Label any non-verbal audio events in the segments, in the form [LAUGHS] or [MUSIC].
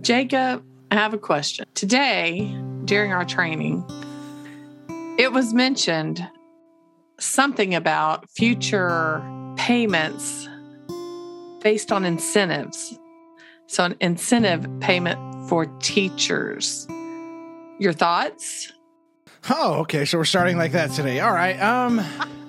Jacob, I have a question. Today, during our training, it was mentioned something about future payments based on incentives. So, an incentive payment for teachers. Your thoughts? Oh, okay. So we're starting like that today. All right. Um [LAUGHS]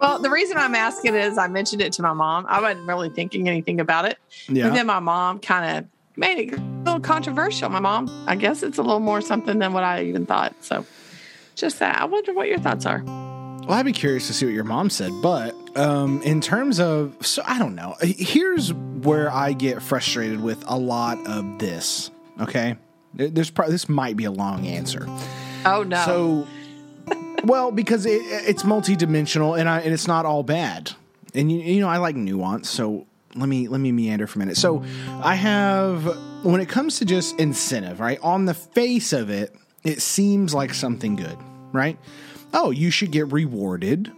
Well, the reason I'm asking is I mentioned it to my mom. I wasn't really thinking anything about it. yeah. And then my mom kind of made it a little controversial. My mom, I guess it's a little more something than what I even thought. So just that. I wonder what your thoughts are. Well, I'd be curious to see what your mom said, but um, in terms of, so I don't know. Here's where I get frustrated with a lot of this. Okay, there's probably this might be a long answer. Oh, no. So, well, because it, it's multidimensional and I, and it's not all bad. And you, you know, I like nuance. So let me let me meander for a minute. So I have when it comes to just incentive, right? On the face of it, it seems like something good, right? Oh, you should get rewarded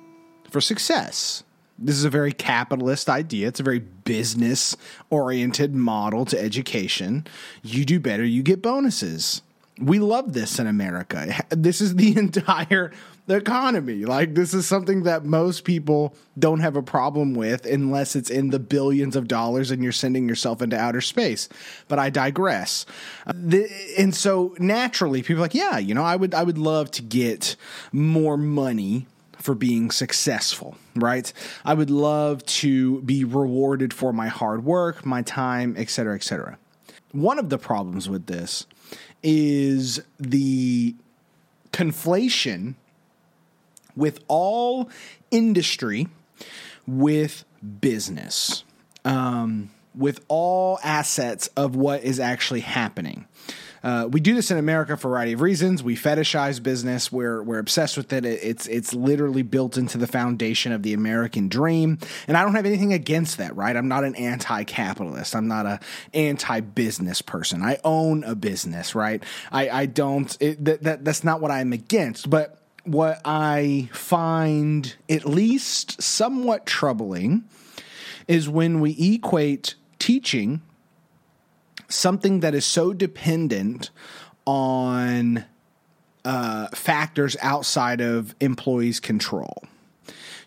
for success. This is a very capitalist idea. It's a very business oriented model to education. You do better, you get bonuses. We love this in America. This is the [LAUGHS] entire economy. Like, this is something that most people don't have a problem with unless it's in the billions of dollars and you're sending yourself into outer space. But I digress. The, and so naturally, people are like, yeah, you know, I would, I would love to get more money for being successful, right? I would love to be rewarded for my hard work, my time, et cetera, et cetera. One of the problems with this is the conflation with all industry with business, um, with all assets of what is actually happening. Uh, we do this in America for a variety of reasons. We fetishize business. We're we're obsessed with it. it. It's it's literally built into the foundation of the American dream. And I don't have anything against that, right? I'm not an anti-capitalist. I'm not a anti-business person. I own a business, right? I I don't. It, that, that that's not what I'm against, but what I find at least somewhat troubling is when we equate teaching something that is so dependent on uh, factors outside of employees' control.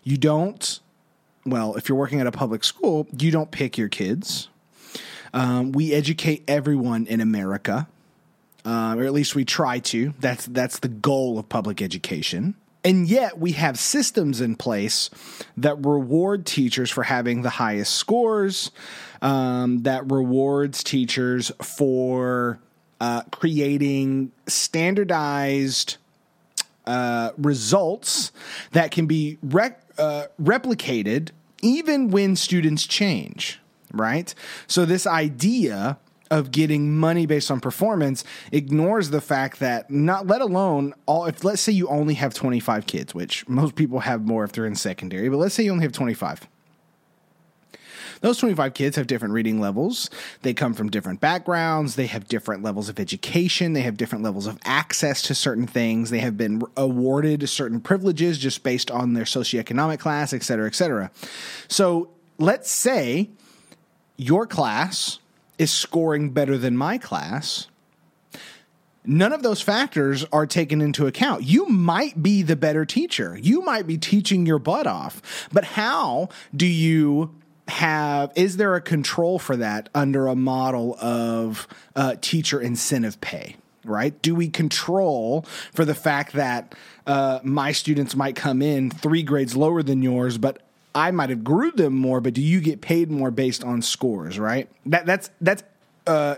You don't, well, if you're working at a public school, you don't pick your kids. Um, we educate everyone in America uh, or at least we try to. That's that's the goal of public education. And yet we have systems in place that reward teachers for having the highest scores, um, that rewards teachers for uh, creating standardized uh, results that can be rec- uh, replicated even when students change, right? So, this idea of getting money based on performance ignores the fact that not let alone all if let's say you only have 25 kids which most people have more if they're in secondary but let's say you only have 25 those 25 kids have different reading levels. They come from different backgrounds. They have different levels of education. They have different levels of access to certain things. They have been awarded certain privileges just based on their socioeconomic class, et cetera, et cetera. So let's say your class is scoring better than my class. None of those factors are taken into account. You might be the better teacher. You might be teaching your butt off. But how do you have is there a control for that under a model of uh, teacher incentive pay right do we control for the fact that uh, my students might come in three grades lower than yours but i might have grew them more but do you get paid more based on scores right? That that's that's uh,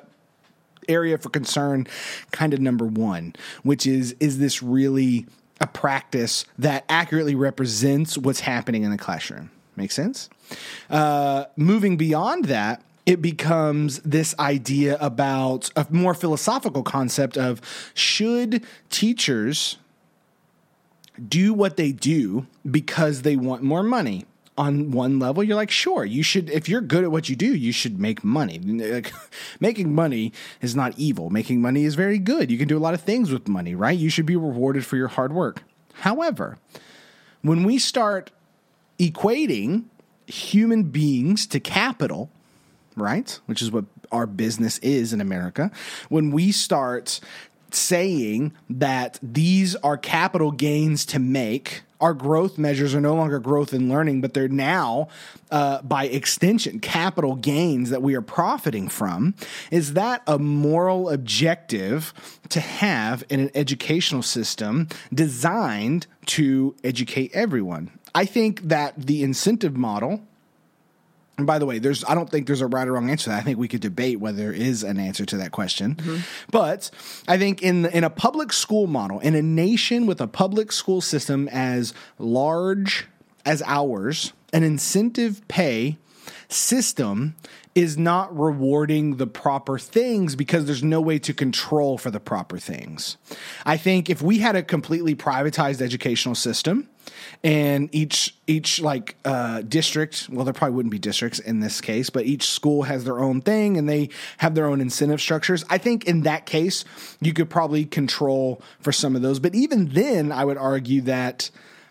area for concern kind of number one which is is this really a practice that accurately represents what's happening in the classroom? Make sense? Uh, moving beyond that, it becomes this idea about a more philosophical concept of should teachers do what they do because they want more money? On one level, you're like, sure, you should. If you're good at what you do, you should make money. Like, [LAUGHS] making money is not evil. Making money is very good. You can do a lot of things with money, right? You should be rewarded for your hard work. However, when we start equating human beings to capital, right? Which is what our business is in America. When we start saying that these are capital gains to make our growth measures are no longer growth and learning, but they're now, uh, by extension, capital gains that we are profiting from. Is that a moral objective to have in an educational system designed to educate everyone? I think that the incentive model and by the way, there's I don't think there's a right or wrong answer to that. I think we could debate whether there is an answer to that question. Mm-hmm. But I think in in a public school model, in a nation with a public school system as large as ours, an incentive pay system is not rewarding the proper things because there's no way to control for the proper things. I think if we had a completely privatized educational system and each each like uh, district, well there probably wouldn't be districts in this case, but each school has their own thing and they have their own incentive structures. I think in that case you could probably control for some of those, but even then I would argue that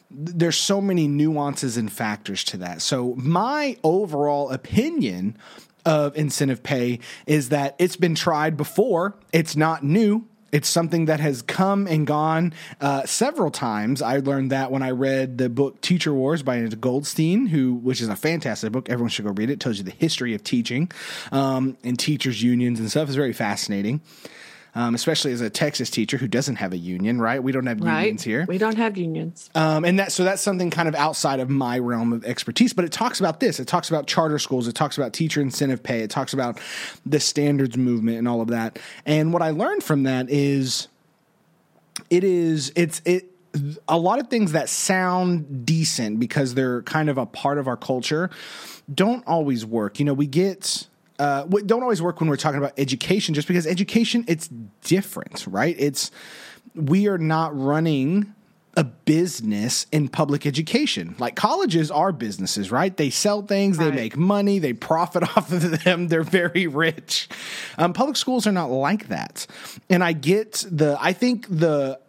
there's so many nuances and factors to that. So my overall opinion of incentive pay is that it's been tried before. It's not new. It's something that has come and gone uh, several times. I learned that when I read the book Teacher Wars by Goldstein, who which is a fantastic book. Everyone should go read it. it tells you the history of teaching um, and teachers unions and stuff. It's very fascinating um, especially as a Texas teacher who doesn't have a union, right? We don't have right. unions here. We don't have unions. Um, and that so that's something kind of outside of my realm of expertise. But it talks about this. It talks about charter schools. It talks about teacher incentive pay. It talks about the standards movement and all of that. And what I learned from that is, it is it's it a lot of things that sound decent because they're kind of a part of our culture don't always work. You know, we get uh, don't always work when we're talking about education, just because education it's different, right? It's we are not running a business in public education. Like colleges are businesses, right? They sell things, right. they make money, they profit [LAUGHS] off of them, they're very rich. Um, public schools are not like that. And I get the, I think the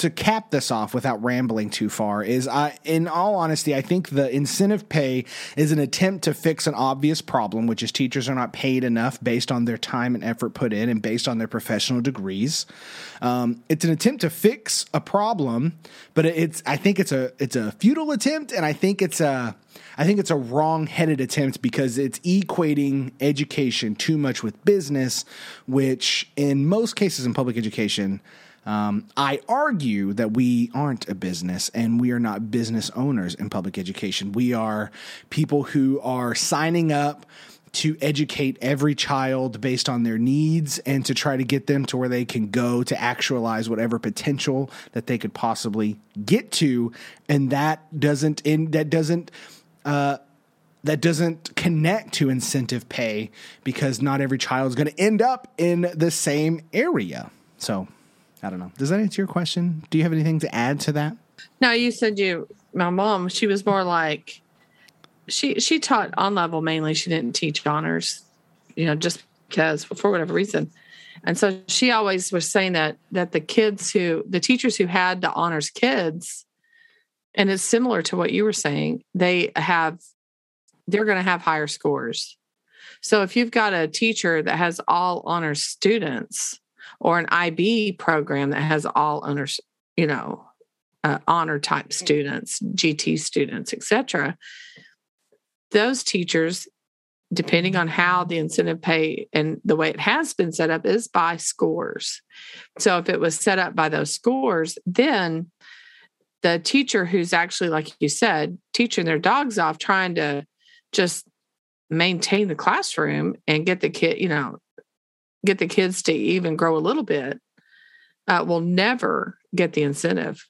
to cap this off without rambling too far is in all honesty I think the incentive pay is an attempt to fix an obvious problem which is teachers are not paid enough based on their time and effort put in and based on their professional degrees. Um, it's an attempt to fix a problem but it's I think it's a it's a futile attempt and I think it's a I think it's a wrong-headed attempt because it's equating education too much with business which in most cases in public education um, I argue that we aren't a business and we are not business owners in public education. We are people who are signing up to educate every child based on their needs and to try to get them to where they can go to actualize whatever potential that they could possibly get to and that doesn't in that doesn't uh, that doesn't connect to incentive pay because not every child is going to end up in the same area so I don't know. Does that answer your question? Do you have anything to add to that? No, you said you. My mom, she was more like she she taught on level mainly. She didn't teach honors, you know, just because for whatever reason. And so she always was saying that that the kids who the teachers who had the honors kids, and it's similar to what you were saying, they have they're going to have higher scores. So if you've got a teacher that has all honors students, or an IB program that has all honors, you know, uh, honor type students, GT students, etc. Those teachers, depending on how the incentive pay and the way it has been set up, is by scores. So if it was set up by those scores, then the teacher who's actually, like you said, teaching their dogs off, trying to just maintain the classroom and get the kid, you know, get the kids to even grow a little bit uh, will never get the incentive.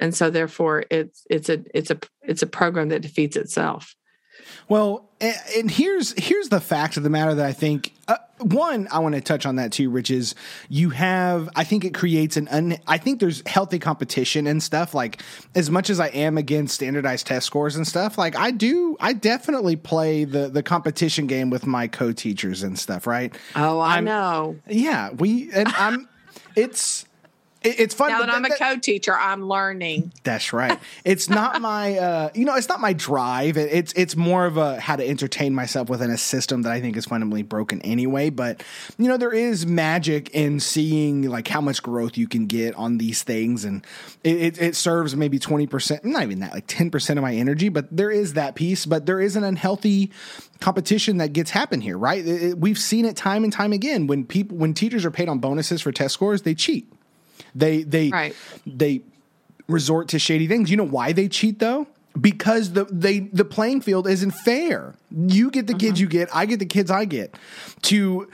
And so therefore it's it's a it's a it's a program that defeats itself well and here's here's the fact of the matter that i think uh, one i want to touch on that too rich is you have i think it creates an un, i think there's healthy competition and stuff like as much as i am against standardized test scores and stuff like i do i definitely play the the competition game with my co-teachers and stuff right? Oh i I'm, know. Yeah we and i'm it's It, it's fun. Now but that I'm a that- co-teacher, I'm learning. That's right. [LAUGHS] It's not my, uh, you know, it's not my drive. It, it's it's more of a how to entertain myself within a system that I think is fundamentally broken anyway. But you know, there is magic in seeing like how much growth you can get on these things, and it, it, it serves maybe twenty percent, not even that, like ten percent of my energy. But there is that piece. But there is an unhealthy competition that gets happen here, right? It- we've seen it time and time again when people when teachers are paid on bonuses for test scores, they cheat. They they Right. they resort to shady things. You know why they cheat though? Because the they the playing field isn't fair. You get the kids you get, I get the kids I get. To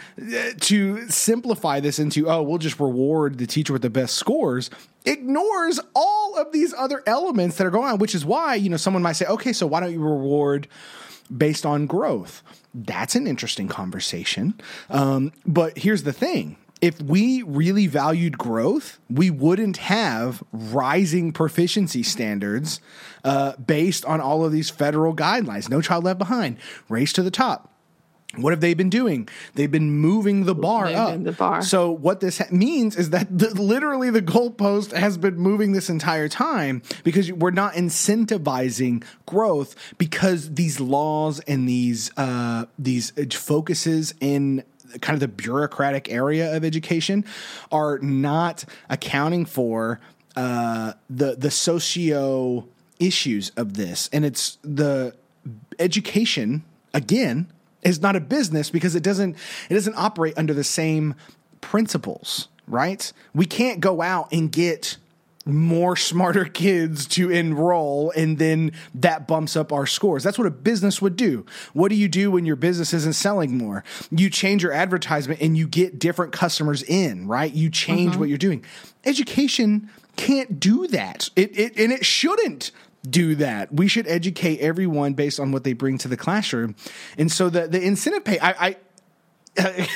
to simplify this into oh, we'll just reward the teacher with the best scores ignores all of these other elements that are going on, which is why, you know, someone might say, "Okay, so why don't you reward based on growth?" That's an interesting conversation. Um, but here's the thing if we really valued growth, we wouldn't have rising proficiency standards uh, based on all of these federal guidelines. No child left behind, race to the top. What have they been doing? They've been moving the bar Moving up. the bar. So what this ha- means is that the, literally the goalpost has been moving this entire time because we're not incentivizing growth because these laws and these uh, these focuses in kind of the bureaucratic area of education are not accounting for uh, the the socio issues of this, and it's the education again is not a business because it doesn't it doesn't operate under the same principles, right? We can't go out and get more smarter [LAUGHS] kids to enroll and then that bumps up our scores. That's what a business would do. What do you do when your business isn't selling more? You change your advertisement and you get different customers in, right? You change mm-hmm. what you're doing. Education can't do that. It, it and it shouldn't do that. We should educate everyone based on what they bring to the classroom. And so the the incentive pay I, I [LAUGHS]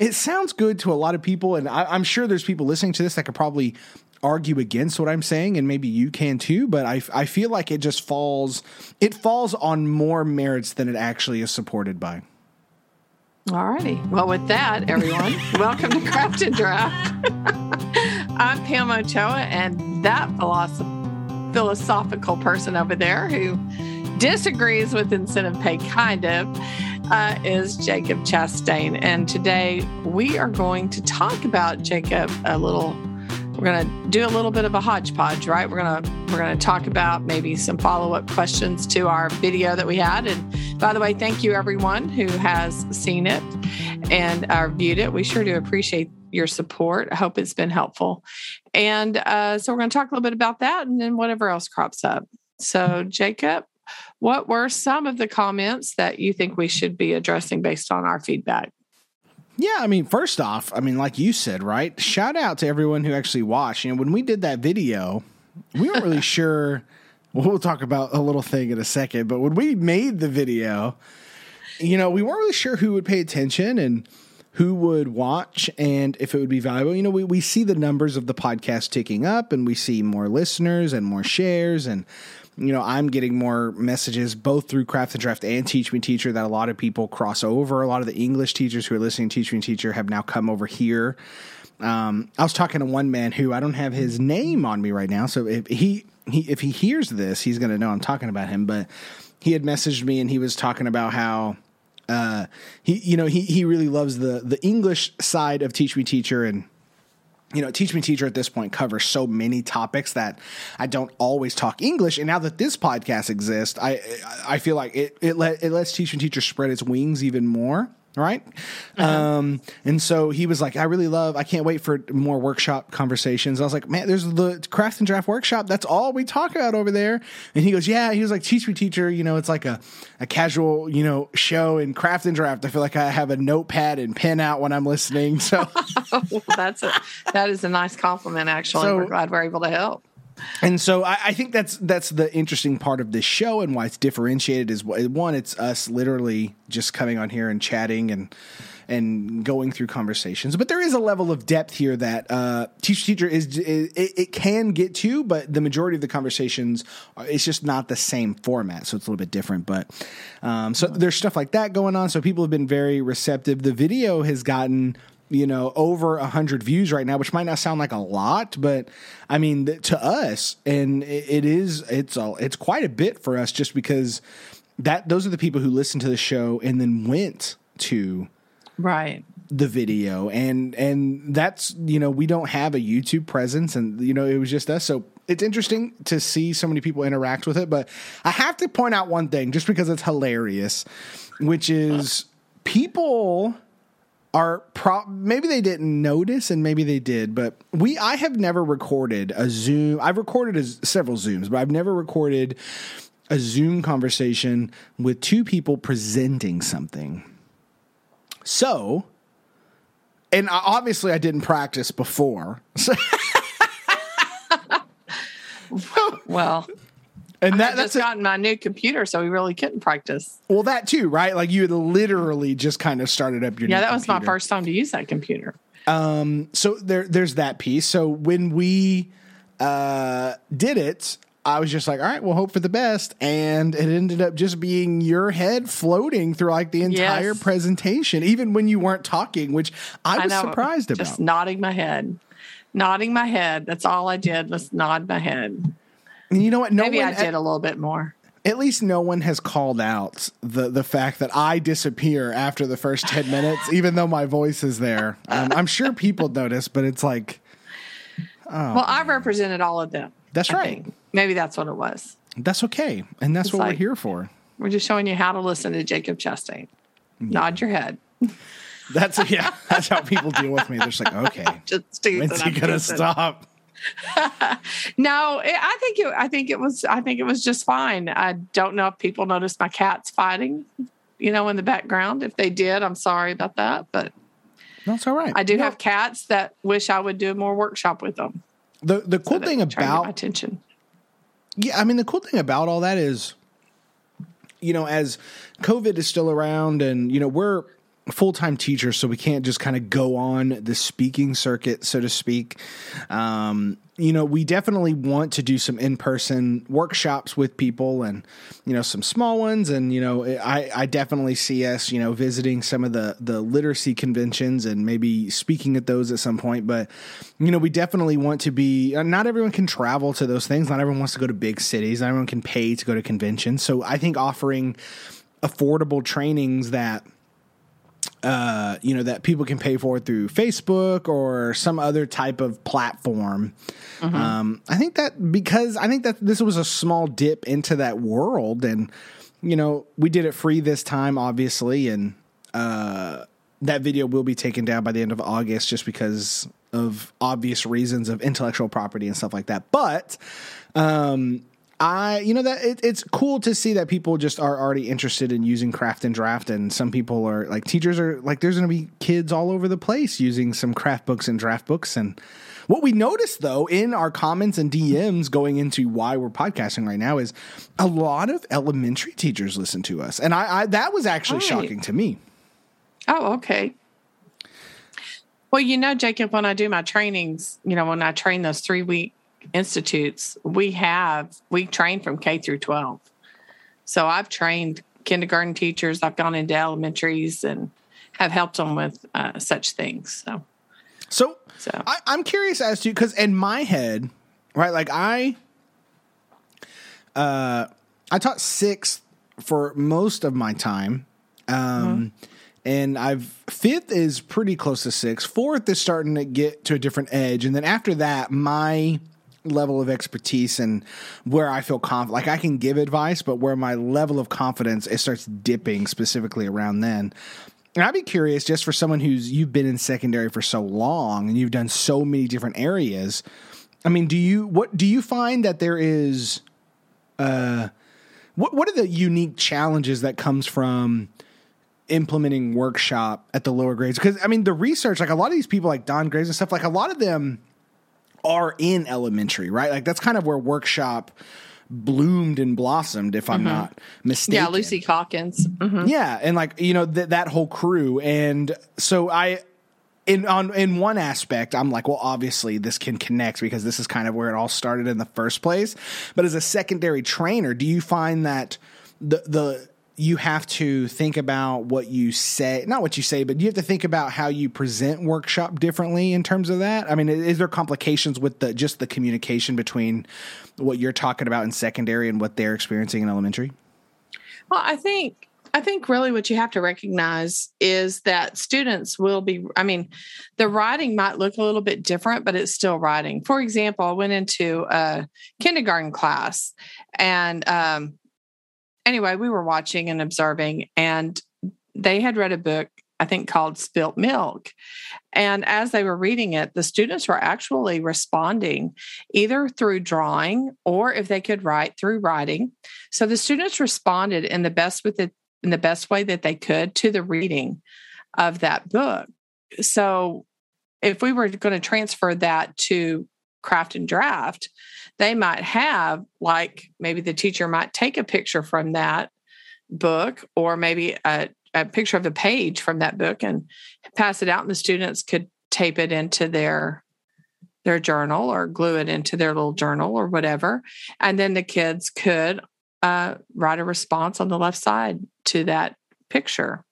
it sounds good to a lot of people, and I, I'm sure there's people listening to this that could probably argue against what I'm saying, and maybe you can too. But I, I feel like it just falls it falls on more merits than it actually is supported by. All righty. Well, with that, everyone, [LAUGHS] welcome to Craft and Draft. [LAUGHS] I'm Pam Ochoa, and that philosoph- philosophical person over there who disagrees with incentive pay, kind of, uh, is Jacob Chastain. And today we are going to talk about Jacob a little. We're going to do a little bit of a hodgepodge, right? We're going to we're going to talk about maybe some follow up questions to our video that we had. And by the way, thank you everyone who has seen it and uh, viewed it. We sure do appreciate your support. I hope it's been helpful. And uh, so we're going to talk a little bit about that and then whatever else crops up. So, Jacob, what were some of the comments that you think we should be addressing based on our feedback? Yeah, I mean, first off, I mean, like you said, right? Shout out to everyone who actually watched. You know, when we did that video, we weren't really [LAUGHS] sure. We'll talk about a little thing in a second, but when we made the video, you know, we weren't really sure who would pay attention and who would watch and if it would be valuable. You know, we, we see the numbers of the podcast ticking up and we see more listeners and more shares and you know, I'm getting more messages both through Craft and Draft and Teach Me Teacher that a lot of people cross over. A lot of the English teachers who are listening to Teach Me Teacher have now come over here. Um, I was talking to one man who I don't have his name on me right now, so if he, he if he hears this, he's going to know I'm talking about him. But he had messaged me and he was talking about how uh, he you know he he really loves the the English side of Teach Me Teacher and you know, Teach Me Teacher at this point covers so many topics that I don't always talk English. And now that this podcast exists, I I feel like it it, let, it lets Teach Me Teacher spread its wings even more. Right. Um, and so he was like, I really love, I can't wait for more workshop conversations. I was like, man, there's the craft and draft workshop. That's all we talk about over there. And he goes, yeah, he was like, teach me teacher. You know, it's like a, a casual, you know, show in craft and draft. I feel like I have a notepad and pen out when I'm listening. So [LAUGHS] well, that's a that is a nice compliment. Actually, So- we're glad we're able to help. And so I, I think that's that's the interesting part of this show and why it's differentiated is one, it's us literally just coming on here and chatting and and going through conversations. But there is a level of depth here that uh, teacher teacher is it, it can get to, but the majority of the conversations are, it's just not the same format, so it's a little bit different. But um, so there's stuff like that going on. So people have been very receptive. The video has gotten you know over a hundred views right now, which might not sound like a lot, but I mean th- to us, and it, it is it's a, it's quite a bit for us just because that those are the people who listened to the show and then went to Right. the video and and that's you know we don't have a YouTube presence and you know it was just us so it's interesting to see so many people interact with it but I have to point out one thing just because it's hilarious which is people are pro- maybe they didn't notice and maybe they did but we I have never recorded a Zoom I've recorded a, several Zooms but I've never recorded a Zoom conversation with two people presenting something so and I- obviously I didn't practice before. [LAUGHS] So, Well, and I that, that's just a, gotten my new computer, so we really couldn't practice. well, that too, right? Like you had literally just kind of started up your Yeah, that was my first time to use that computer. Um, so there, there's that piece. So when we uh, did it, I was just like, all right, we'll hope for the best, and it ended up just being your head floating through like the entire Yes. presentation, even when you weren't talking, which I was surprised about. Just nodding my head. Nodding my head. That's all I did. Let's nod my head. And you know what? No Maybe one I did a little bit more. at least no one has called out the the fact that I disappear after the first ten minutes, [LAUGHS] even though my voice is there. Um, I'm sure people [LAUGHS] notice, but it's like well, I represented all of them. that's I right. think. Maybe that's what it was. That's okay, and that's It's what we're here for. We're just showing you how to listen to Jacob Chastain. Nod your head. That's yeah. That's how people deal with me. They're just like, [LAUGHS] okay, Just when's he gonna stop? [LAUGHS] No, it, I think it, I think it was I think it was just fine. I don't know if people noticed my cats fighting, you know, in the background. If they did, I'm sorry about that, but That's all right. I do No, have cats that wish I would do more workshop with them. the the cool So thing they try to get my about attention. Yeah, I mean the cool thing about all that is, you know, as COVID is still around, and you know we're full time teacher, so we can't just kind of go on the speaking circuit, so to speak. Um, you know, we definitely want to do some in person workshops with people, and you know, some small ones, and you know, I I definitely see us, you know, visiting some of the the literacy conventions and maybe speaking at those at some point, but you know, we definitely want to be. uh, Not everyone can travel to those things. Not everyone wants to go to big cities. Not everyone can pay to go to conventions. So I think offering affordable trainings that uh, you know that people can pay for through Facebook or some other type of platform. Um, I think that because I think that this was a small dip into that world, and you know we did it free this time, obviously, and uh, that video will be taken down by the end of August just because of obvious reasons of intellectual property and stuff like that. But um, I, you know, that it, it's cool to see that people just are already interested in using craft and draft, and some people are like teachers are like, there's going to be kids all over the place using some craft books and draft books. And what we noticed though in our comments and DMs going into why we're podcasting right now is a lot of elementary teachers listen to us, and I, I that was actually Right. shocking to me. Oh, okay. Well, you know, Jacob, when I do my trainings, you know, when I train those three week institutes, we have, we train from K through 12. So I've trained kindergarten teachers, I've gone into elementaries and have helped them with uh, such things. So, So, so I, I'm curious as to because in my head, right? Like I, uh, I taught sixth for most of my time, um, and I've fifth is pretty close to six. Fourth is starting to get to a different edge, and then after that, my level of expertise and where I feel confident, like I can give advice, but where my level of confidence it starts dipping specifically around then. And I'd be curious, just for someone who's you've been in secondary for so long and you've done so many different areas. I mean, do you what do you find that there is? Uh, what what are the unique challenges that comes from implementing workshop at the lower grades? Because I mean, the research, like a lot of these people, like Don Graves and stuff, like a lot of them are in elementary, right? Like that's kind of where workshop bloomed and blossomed, if I'm not mistaken. yeah, Lucy Calkins. Mhm. Yeah, and like you know th- that whole crew, and so I, in on in one aspect, I'm like, well, obviously this can connect because this is kind of where it all started in the first place. But as a secondary trainer, do you find that the the you have to think about what you say, not what you say, but you have to think about how you present workshop differently in terms of that. I mean, is there complications with the just the communication between what you're talking about in secondary and what they're experiencing in elementary? Well, I think I think really what you have to recognize is that students will be, I mean, the writing might look a little bit different, but it's still writing. For example, I went into a kindergarten class and um, anyway, we were watching and observing, and they had read a book, I think called Spilt Milk. And as they were reading it, the students were actually responding either through drawing or if they could write through writing. So the students responded in the best with the in the best way that they could to the reading of that book. So if we were going to transfer that to craft and draft, they might have, like maybe the teacher might take a picture from that book or maybe a, a picture of a page from that book and pass it out, and the students could tape it into their their journal or glue it into their little journal or whatever. And then the kids could uh, write a response on the left side to that picture.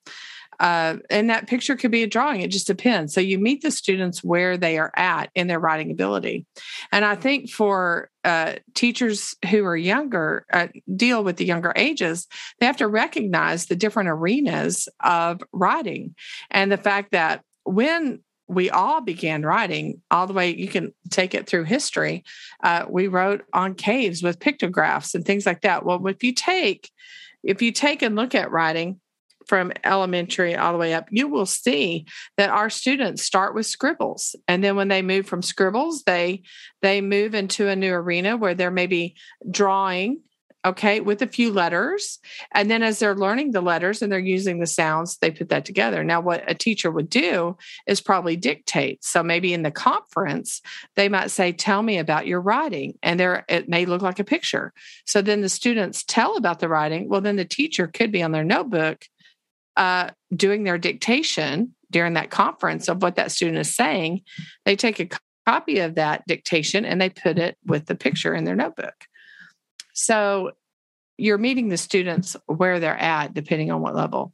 Uh, and that picture could be a drawing. It just depends. So you meet the students where they are at in their writing ability. And I think for uh, teachers who are younger, uh, deal with the younger ages, they have to recognize the different arenas of writing and the fact that when we all began writing all the way you can take it through history uh, we wrote on caves with pictographs and things like that well if you take if you take and look at writing from elementary all the way up, you will see that our students start with scribbles. And then when they move from scribbles, they they move into a new arena where they're maybe drawing okay, with a few letters. And then as they're learning the letters and they're using the sounds, they put that together. Now, what a teacher would do is probably dictate. So maybe in the conference, they might say, Tell me about your writing. And there it may look like a picture. So then the students tell about the writing. Well, then the teacher could be on their notebook uh, doing their dictation during that conference of what that student is saying. They take a copy of that dictation and they put it with the picture in their notebook. So you're meeting the students where they're at, depending on what level.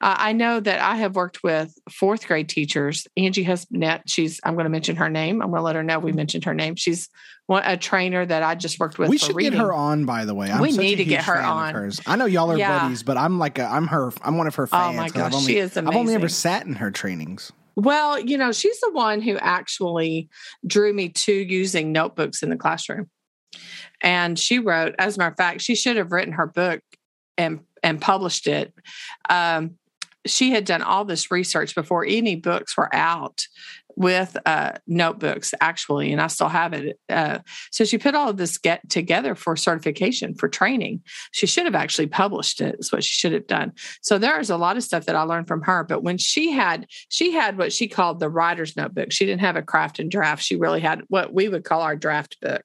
Uh, I know that I have worked with fourth grade teachers. Angie Husband, she's, I'm going to mention her name. I'm going to let her know we mentioned her name. She's one, a trainer that I just worked with. We should reading. get her on, by the way. I'm we need to get her on. I know y'all are yeah. buddies, but I'm like, a, I'm her, I'm one of her fans. Oh my gosh, only, she is amazing. I've only ever sat in her trainings. Well, you know, she's the one who actually drew me to using notebooks in the classroom. And she wrote, as a matter of fact, she should have written her book and and published it. Um, she had done all this research before any books were out with uh, notebooks actually and i still have it uh, so she put all of this get together for certification for training. She should have actually published it is what she should have done. So there's a lot of stuff that i learned from her but when she had she had what she called the writer's notebook. She didn't have a craft and draft. She really had what we would call our draft book.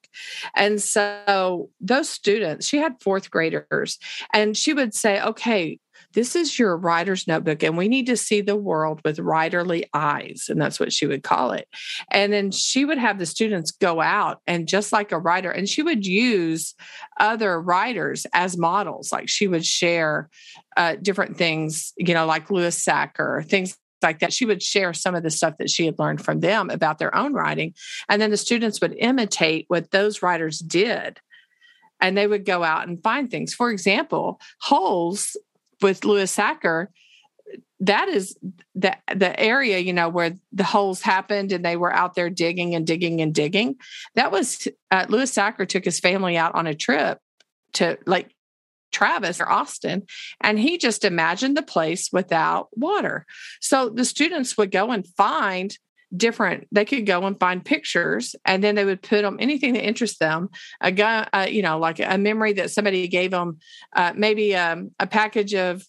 And so those students she had fourth graders and she would say okay this is your writer's notebook, and we need to see the world with writerly eyes. And that's what she would call it. And then she would have the students go out and just like a writer, and she would use other writers as models. Like she would share uh, different things, you know, like Louis Sachar, things like that. She would share some of the stuff that she had learned from them about their own writing. And then the students would imitate what those writers did. And they would go out and find things. For example, holes with Louis Sachar, that is the the area you know where the holes happened and they were out there digging and digging and digging. That was uh, Louis Sachar took his family out on a trip to like Travis or Austin, and he just imagined the place without water. So the students would go and find different they could go and find pictures and then they would put them anything that interests them a gun uh, you know like a memory that somebody gave them uh, maybe um, a package of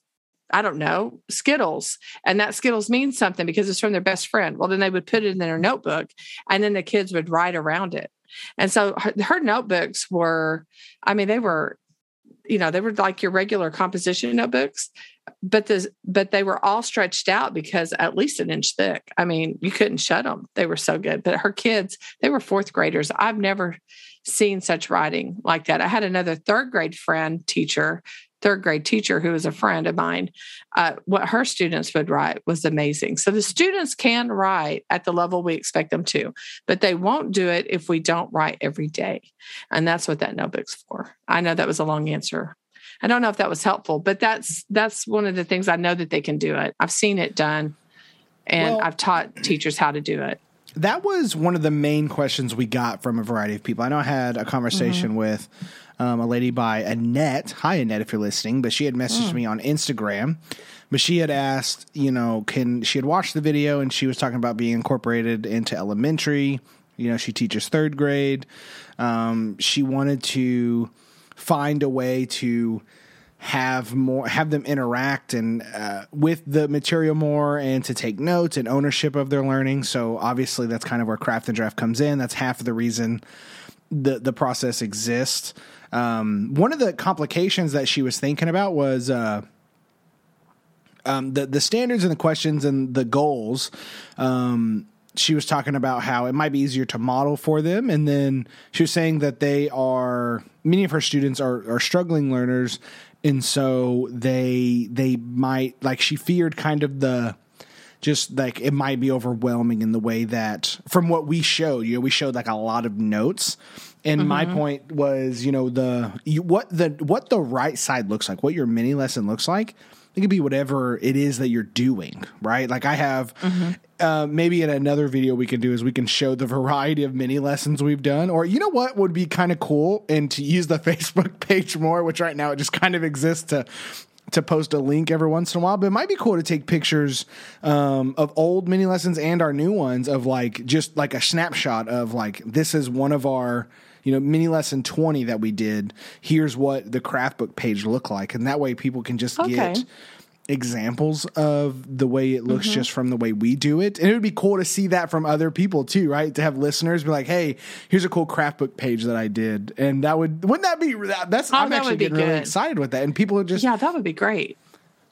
i don't know skittles and that skittles means something because it's from their best friend. Well then they would put it in their notebook and then the kids would write around it. And so her, her notebooks were i mean they were you know they were like your regular composition notebooks but the but they were all stretched out because at least an inch thick. I mean you couldn't shut them they were so good. But her kids they were fourth graders. I've never seen such writing like that. I had another third grade friend teacher third grade teacher who was a friend of mine, uh, what her students would write was amazing. So the students can write at the level we expect them to, but they won't do it if we don't write every day. And that's what that notebook's for. I know that was a long answer. I don't know if that was helpful, but that's that's one of the things I know that they can do it. I've seen it done and well, I've taught teachers how to do it. That was one of the main questions we got from a variety of people. I know I had a conversation mm-hmm. with um, a lady by Annette. Hi, Annette, if you're listening, but she had messaged mm. me on Instagram. But she had asked, you know, can she had watched the video and she was talking about being incorporated into elementary. You know, she teaches third grade. Um, she wanted to find a way to have more have them interact and uh, with the material more and to take notes and ownership of their learning so obviously that's kind of where craft and draft comes in that's half of the reason the the process exists um, one of the complications that she was thinking about was uh, um, the the standards and the questions and the goals. Um, she was talking about how it might be easier to model for them. And then she was saying that they are many of her students are, are struggling learners. And so they they might like she feared kind of the just like it might be overwhelming in the way that from what we showed you know we showed like a lot of notes and mm-hmm. my point was you know the you, what the what the right side looks like what your mini lesson looks like it could be whatever it is that you're doing, right? Like I have mm-hmm. uh, maybe in another video we can do is we can show the [LAUGHS] variety of mini lessons we've done, or you know what would be kind of cool and to use the [LAUGHS] Facebook page more, which right now it just kind of exists to to post a link every once in a while, but it might be cool to take pictures um, of old mini lessons and our new ones of like just like a snapshot of like this is one of our you know, mini lesson 20 that we did, here's what the craft book page looked like. And that way people can just okay. get examples of the way it looks mm-hmm. just from the way we do it. And it would be cool to see that from other people too, right? To have listeners be like, "Hey, here's a cool craft book page that I did." And that would wouldn't that be that's oh, I'm that actually getting really excited with that. And people would just Yeah, that would be great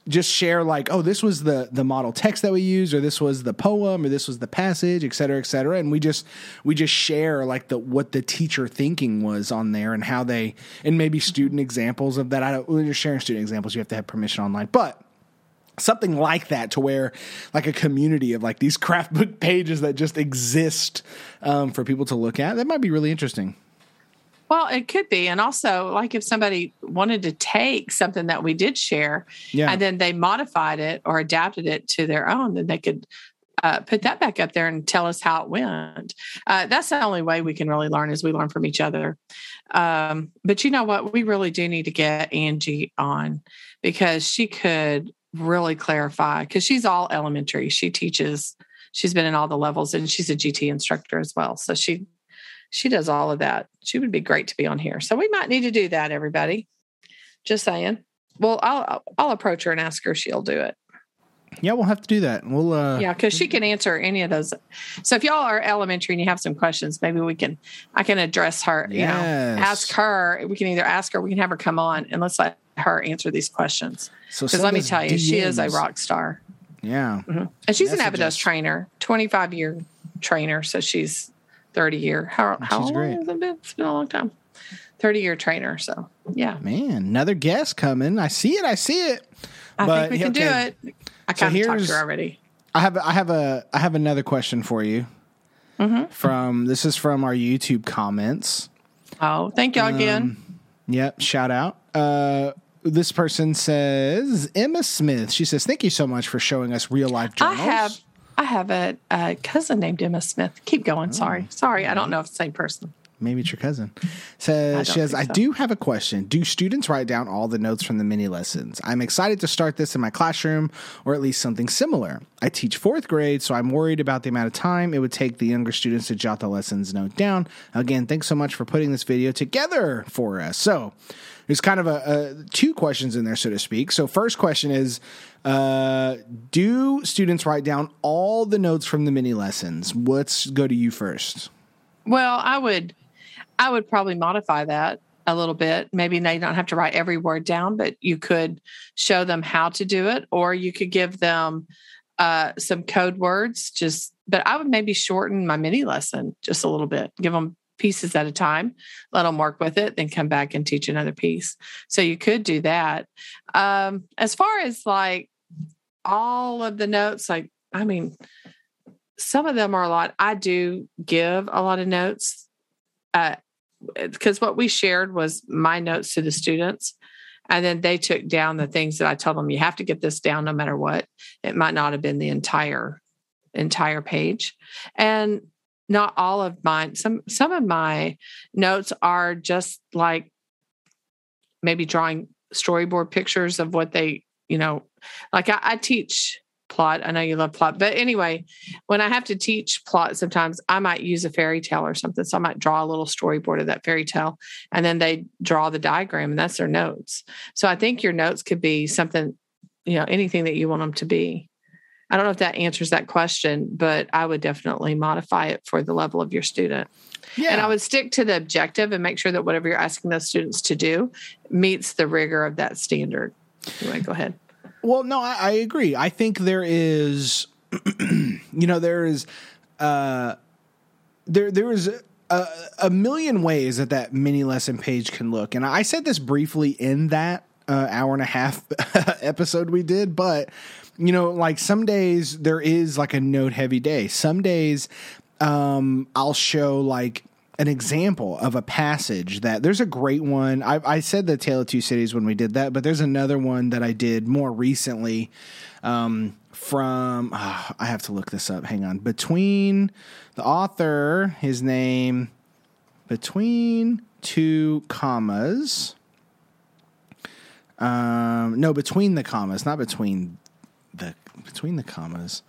just share like, oh, this was the the model text that we used, or this was the poem, or this was the passage, et cetera, et cetera. And we just we just share like the what the teacher thinking was on there and how they and maybe student examples of that. I don't when you're sharing student examples, you have to have permission online. But something like that to where like a community of like these [LAUGHS] craft book pages that just exist um, for people to look at that might be really interesting well, it could be. And also, like if somebody wanted to take something that we did share yeah. and then they modified it or adapted it to their own, then they could uh, put that back up there and tell us how it went. Uh, that's the only way we can really learn is we learn from each other. Um, but you know what? We really do need to get Angie on because she could really clarify because she's all elementary. She teaches, she's been in all the levels and she's a GT instructor as well. So she she does all of that. She would be great to be on here. So we might need to do that, everybody. Just saying. Well, I'll I'll approach her and ask her she'll do it. Yeah, we'll have to do that. We'll uh Yeah, because she can answer any of those. So if y'all are elementary and you have some questions, maybe we can I can address her, you know, ask her. We can either ask her, we can have her come on and let's let her answer these questions. So because let me tell you, DMs. she is a rock star. Yeah. Mm-hmm. And she's Messages. an Abydos trainer, 25 year trainer. So she's 30 year. How, how long great. has it been? It's been a long time. 30 year trainer. So, yeah. Man, another guest coming. I see it. I see it. I but, think we can okay. do it. I kind so of talked to her already. I have I have a I have another question for you. Mm-hmm. From this is from our YouTube comments. Oh, thank you um, again. Yep, shout out. Uh, this person says Emma Smith. She says, "Thank you so much for showing us real life journals." I have I have a, a cousin named Emma Smith. Keep going. Oh. Sorry. Sorry. I don't mm-hmm. know if it's the same person. Maybe it's your cousin. Says she says, so. I do have a question. Do students write down all the notes from the mini lessons? I'm excited to start this in my classroom or at least something similar. I teach fourth grade, so I'm worried about the amount of time it would take the younger students to jot the lessons note down. Again, thanks so much for putting this video together for us. So there's kind of a, a two questions in there, so to speak. So first question is uh, do students write down all the notes from the mini lessons? Let's go to you first. Well, I would, I would probably modify that a little bit. Maybe they don't have to write every word down, but you could show them how to do it, or you could give them uh, some code words. Just, but I would maybe shorten my mini lesson just a little bit. Give them pieces at a time, let them work with it, then come back and teach another piece. So you could do that. Um, as far as like all of the notes, like, I mean, some of them are a lot. I do give a lot of notes. Uh, because what we shared was my notes to the students and then they took down the things that i told them you have to get this down no matter what it might not have been the entire entire page and not all of mine some some of my notes are just like maybe drawing storyboard pictures of what they you know like I, I teach plot. I know you love plot, but anyway, when I have to teach plot, sometimes I might use a fairy tale or something. So I might draw a little storyboard of that fairy tale, and then they draw the diagram, and that's their notes. So I think your notes could be something, you know, anything that you want them to be. I don't know if that answers that question, but I would definitely modify it for the level of your student. Yeah. And I would stick to the objective and make sure that whatever you're asking those students to do meets the rigor of that standard. Anyway, go ahead. Well, no, I, I agree. I think there is, [CLEARS THROAT] you know, there is, uh, there there is a, a, million ways that that mini lesson page can look, and I said this briefly in that uh, hour and a half [LAUGHS] episode we did, but you know, like some days there is like a note heavy day. Some days um, I'll show like an example of a passage that there's a great one. I, I, said the Tale of Two Cities when we did that, but there's another one that I did more recently um, from, oh, I have to look this up. Hang on. Between the author, his name, between two commas. Um, no, between the commas, not between between the commas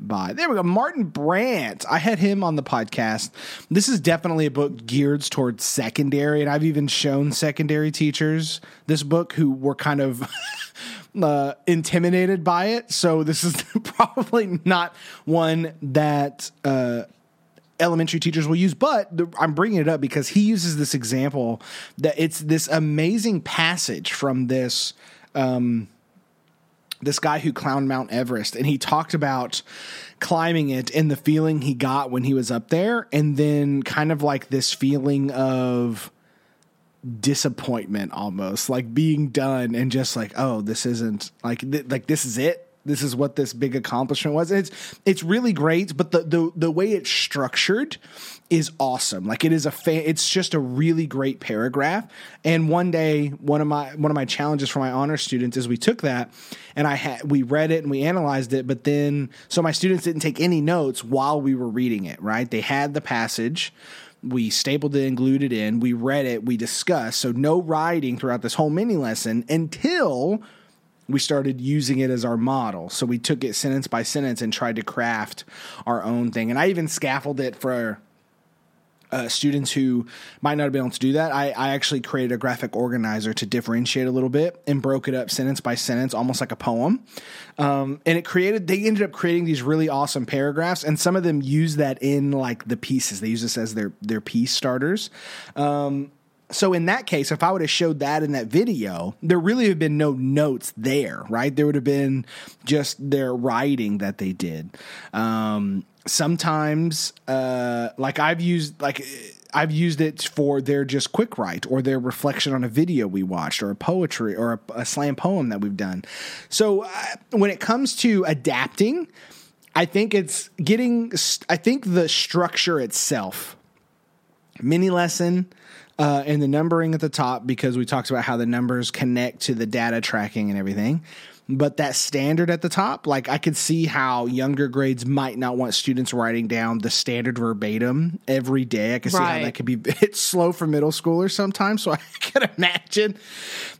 by. There we go. Martin Brandt. I had him on the podcast. This is definitely a book geared towards secondary, and I've even shown secondary teachers this book who were kind of [LAUGHS] uh, intimidated by it. So this is [LAUGHS] probably not one that. Uh, elementary teachers will use but the, i'm bringing it up because he uses this example that it's this amazing passage from this um, this guy who climbed Mount Everest, and he talked about climbing it and the feeling he got when he was up there, and then kind of like this feeling of disappointment almost like being done and just like oh this isn't like th- like this is it this is what this big accomplishment was. It's it's really great, but the the the way it's structured is awesome. Like it is a fa- it's just a really great paragraph. And one day, one of my one of my challenges for my honor students is we took that and I had we read it and we analyzed it, but then so my students didn't take any notes while we were reading it, right? They had the passage we stapled it and glued it in. We read it. We discussed. So no writing throughout this whole mini lesson until we started using it as our model. So we took it sentence by sentence and tried to craft our own thing. And I even scaffolded it for uh, students who might not have been able to do that. I, I actually created a graphic organizer to differentiate a little bit and broke it up sentence by sentence, almost like a poem. Um, and it created, they ended up creating these really awesome paragraphs. And some of them use that in like the pieces. They use this as their, their piece starters. Um, so in that case, if I would have showed that in that video, there really have been no notes there, right? There would have been just their writing that they did. Um, sometimes, uh, like I've used, like I've used it for their just quick write or their reflection on a video we watched or a poetry or a, a slam poem that we've done. So uh, when it comes to adapting, I think it's getting. I think the structure itself, mini lesson uh, and the numbering at the top because we talked about how the numbers connect to the data tracking and everything. But that standard at the top, like I could see how younger grades might not want students writing down the standard verbatim every day. I could see how that could be [LAUGHS] it's slow for middle schoolers sometimes. So [LAUGHS] I can imagine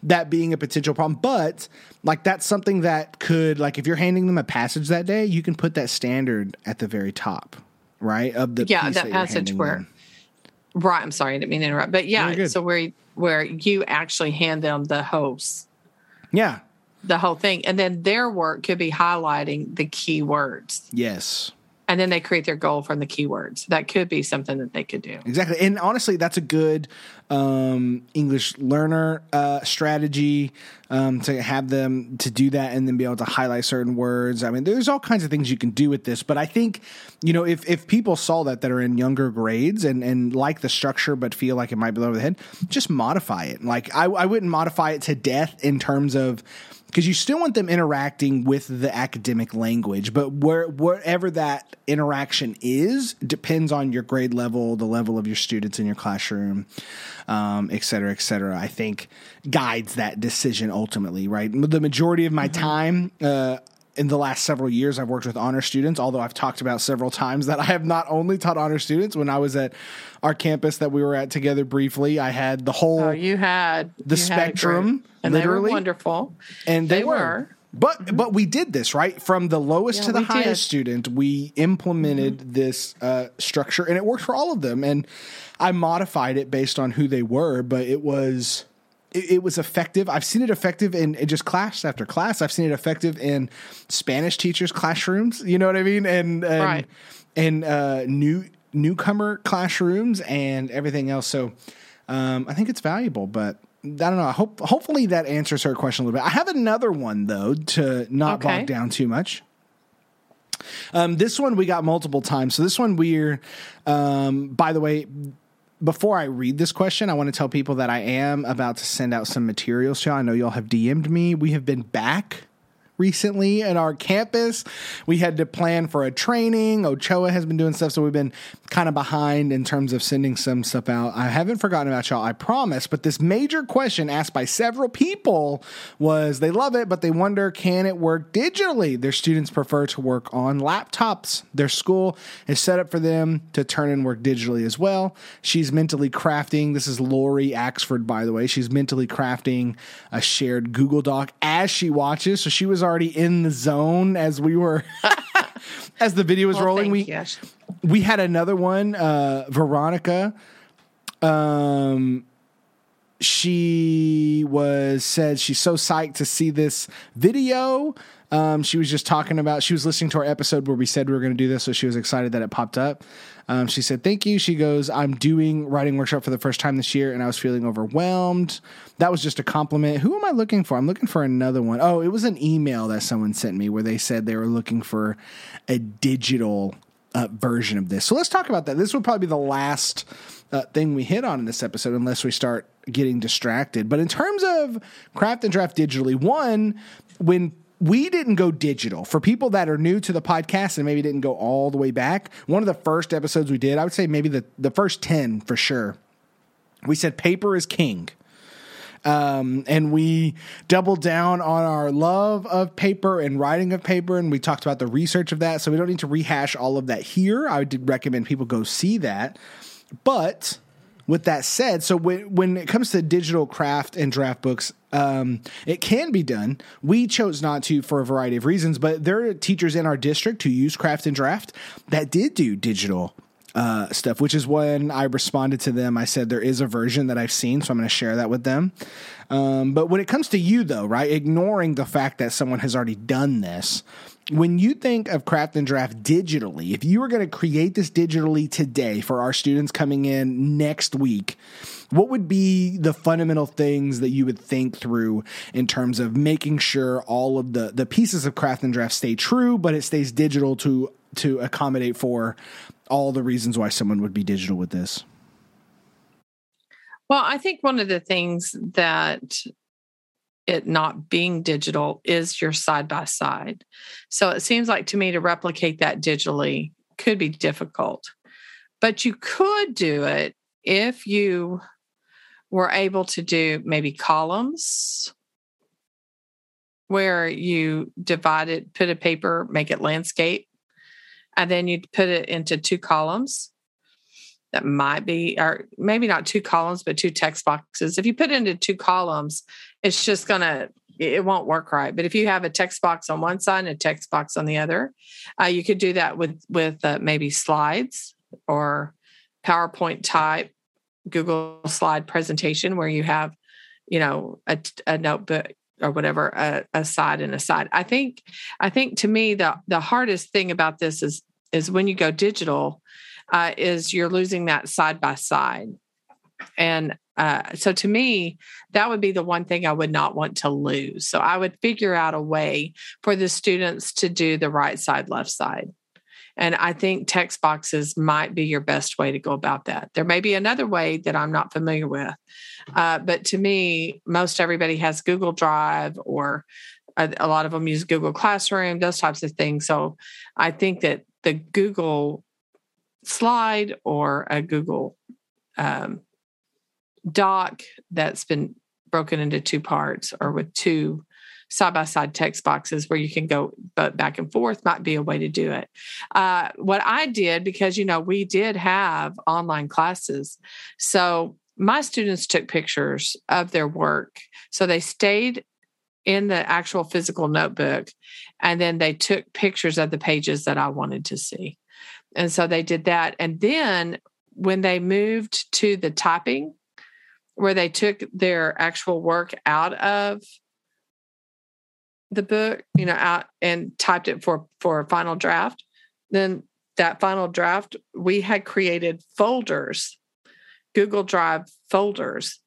that being a potential problem. But like that's something that could like if you're handing them a passage that day, you can put that standard at the very top, right? Of the yeah, that, that passage where them Right. I'm sorry, I didn't mean to interrupt. But yeah, so where where you actually hand them the host. Yeah. The whole thing. And then their work could be highlighting the key words. Yes. And then they create their goal from the keywords. That could be something that they could do. Exactly. And honestly, that's a good um, English learner uh, strategy um, to have them to do that and then be able to highlight certain words. I mean, there's all kinds of things you can do with this, but I think, you know, if, if people saw that that are in younger grades and, and like the structure but feel like it might be over the head, just modify it. Like, I, I wouldn't modify it to death in terms of, because you still want them interacting with the academic language, but where, wherever that interaction is depends on your grade level, the level of your students in your classroom, um, et cetera, et cetera. I think guides that decision ultimately, right? The majority of my mm-hmm. time, uh, in the last several years, I've worked with honor students, although I've talked about several times that [LAUGHS] I have not only taught honor students. When I was at our campus that we were at together briefly, I had the whole. Oh, you had the you spectrum, had and literally. they were wonderful. And they, they were. were. But mm-hmm. but we did this right from the lowest yeah, to the highest did. student. We implemented mm-hmm. this uh, structure, and it worked for all of them. And I modified it based on who they were, but it was it, it, was effective. I've seen it effective in, in, just class after class. I've seen it effective in Spanish teachers' classrooms. You know what I mean? And and, right. and uh, new newcomer classrooms and everything else. So um, I think it's valuable, but. I don't know. I hope hopefully that answers her question a little bit. I have another one though to not okay. bog down too much. Um, this one we got multiple times. So this one we're, um, by the way, before I read this question, I want to tell people that I am about to send out some materials to y'all. I know y'all have DM'd me. We have been back recently at our campus. We had to plan for a training. Ochoa has been doing stuff, so we've been kind of behind in terms of sending some stuff out. I haven't forgotten about y'all, I promise. But this major question asked by several people was they love it, but they wonder can it work digitally? Their students prefer to work on laptops. Their school is set up for them to turn and work digitally as well. She's mentally crafting. This is Lori Axford, by the way. She's mentally crafting a shared Google Doc as she watches. So she was already in the zone as we were [LAUGHS] as the video was well, rolling. We you. we had another one, uh, Veronica. Um, she was said she's so psyched to see this video. Um, she was just talking about she was listening to our episode where we said we were going to do this, so she was excited that it popped up. Um, she said, Thank you. She goes, I'm doing writing workshop for the first time this year and I was feeling overwhelmed. That was just a compliment. Who am I looking for? I'm looking for another one. Oh, it was an email that someone sent me where they said they were looking for a digital uh, version of this. So let's talk about that. This will probably be the last uh, thing we hit on in this episode, unless we start getting distracted. But in terms of craft and draft digitally, one, when we didn't go digital. For people that are new to the podcast and maybe didn't go all the way back, one of the first episodes we did, I would say maybe the, the first 10 for sure, we said paper is king. Um, and we doubled down on our love of paper and writing of paper, and we talked about the research of that. So we don't need to rehash all of that here. I would recommend people go see that. But with that said, so when, when it comes to digital craft and draft books, um, it can be done. We chose not to for a variety of reasons, but there are teachers in our district who use craft and draft that did do digital uh, stuff, which is when I responded to them. I said there is a version that I've seen, so I'm going to share that with them. Um, but when it comes to you, though, right, ignoring the fact that someone has already done this, when you think of craft and draft digitally, if you were going to create this digitally today for our students coming in next week, what would be the fundamental things that you would think through in terms of making sure all of the the pieces of craft and draft stay true, but it stays digital to to accommodate for all the reasons why someone would be digital with this? Well, I think one of the things that it not being digital is your side by side. So it seems like to me to replicate that digitally could be difficult. But you could do it if you were able to do maybe columns where you divide it, put a paper, make it landscape, and then you put it into two columns that might be, or maybe not two columns, but two text boxes. If you put it into two columns, it's just going to, it won't work right. But if you have a text box on one side and a text box on the other, uh, you could do that with with uh, maybe slides or PowerPoint type Google slide presentation where you have, you know, a, a notebook or whatever a, a side and a side. I think I think to me the the hardest thing about this is is when you go digital, uh, is you're losing that side by side. And uh, so to me, that would be the one thing I would not want to lose. So I would figure out a way for the students to do the right side, left side. And I think text boxes might be your best way to go about that. There may be another way that I'm not familiar with. Uh, but to me, most everybody has Google Drive or a, a lot of them use Google Classroom, those types of things. So I think that the Google slide or a Google um, doc that's been broken into two parts or with two side by side text boxes where you can go back and forth might be a way to do it. Uh, what I did, because, you know, we did have online classes. So my students took pictures of their work. So they stayed in the actual physical notebook and then they took pictures of the pages that I wanted to see. And so they did that. And then when they moved to the typing, where they took their actual work out of the book, you know, out and typed it for for a final draft. Then that final draft, we had created folders, Google Drive folders,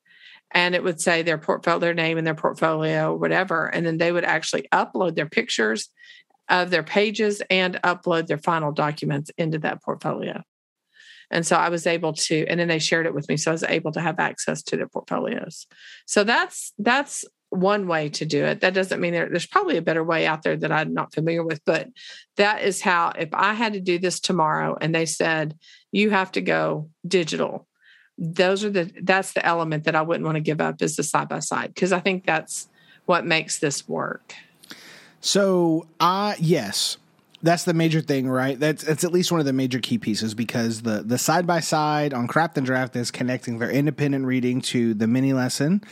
and it would say their portfolio, their name and their portfolio, whatever, and then they would actually upload their pictures of their pages and upload their final documents into that portfolio. And so I was able to, and then they shared it with me. So I was able to have access to their portfolios. So that's that's one way to do it. That doesn't mean there, there's probably a better way out there that I'm not familiar with, but that is how, if I had to do this tomorrow and they said, you have to go digital, those are the, that's the element that I wouldn't want to give up is the side by side, because I think that's what makes this work. So, uh, yes, that's the major thing, right? That's that's at least one of the major key pieces because the the side by side on Craft and Draft is connecting their independent reading to the mini lesson,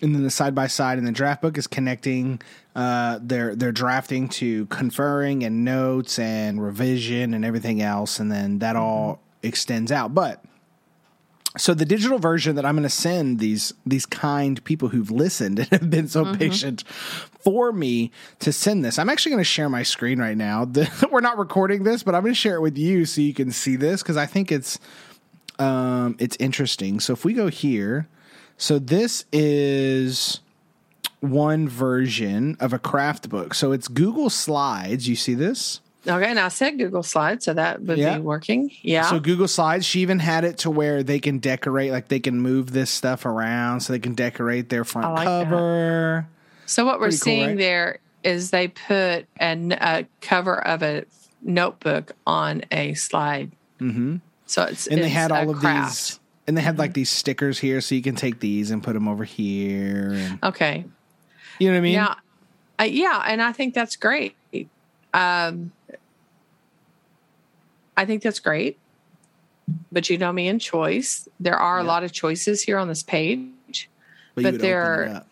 and then the side by side in the draft book is connecting uh, their their drafting to conferring and notes and revision and everything else, and then that all extends out. But so the digital version that I'm going to send these these kind people who've listened and have been so mm-hmm. patient for me to send this. I'm actually going to share my screen right now. The, [LAUGHS] we're not recording this, but I'm going to share it with you so you can see this because I think it's um, it's interesting. So if we go here, so this is one version of a craft book. So it's Google Slides. You see this? Okay, and I said Google Slides, so that would yeah. be working. Yeah. So Google Slides, she even had it to where they can decorate, like they can move this stuff around, so they can decorate their front like cover. That. So what Pretty we're seeing right? there is they put an, a cover of a notebook on a slide. Mm-hmm. So it's and it's they had all of craft. these, and they had like these stickers here, so you can take these and put them over here. And, okay. You know what I mean? Yeah. Uh, yeah, and I think that's great. Um, I think that's great. But you know me in choice. There are yeah. a lot of choices here on this page. But, but they're